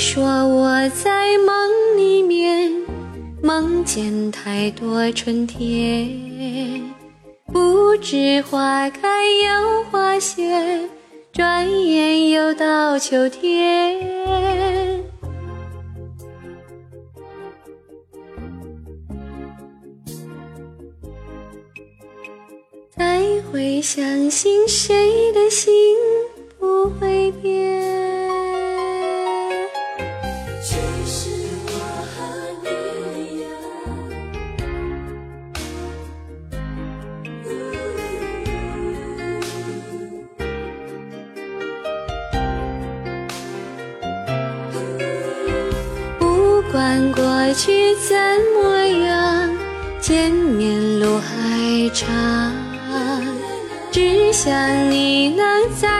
说我在梦里面梦见太多春天，不知花开又花谢，转眼又到秋天。才会相信谁的心不会变。不管过去怎么样，见面路还长，只想你能再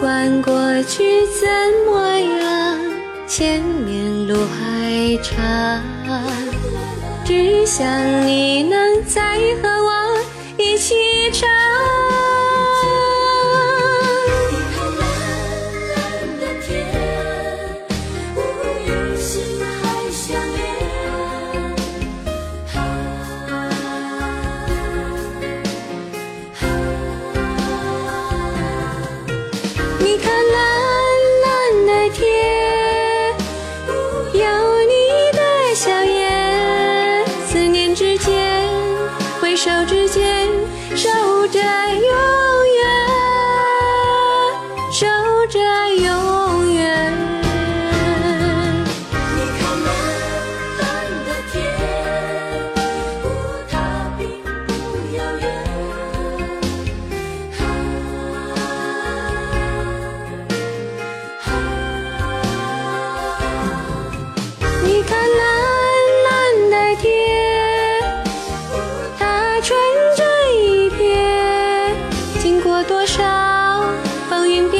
不管过去怎么样，前面路还长，只想你能再和我一起唱。你看蓝蓝的天，有你的笑颜，思念之间，回首之间，守着永你看蓝蓝的天，它纯真一片，经过多少风云变。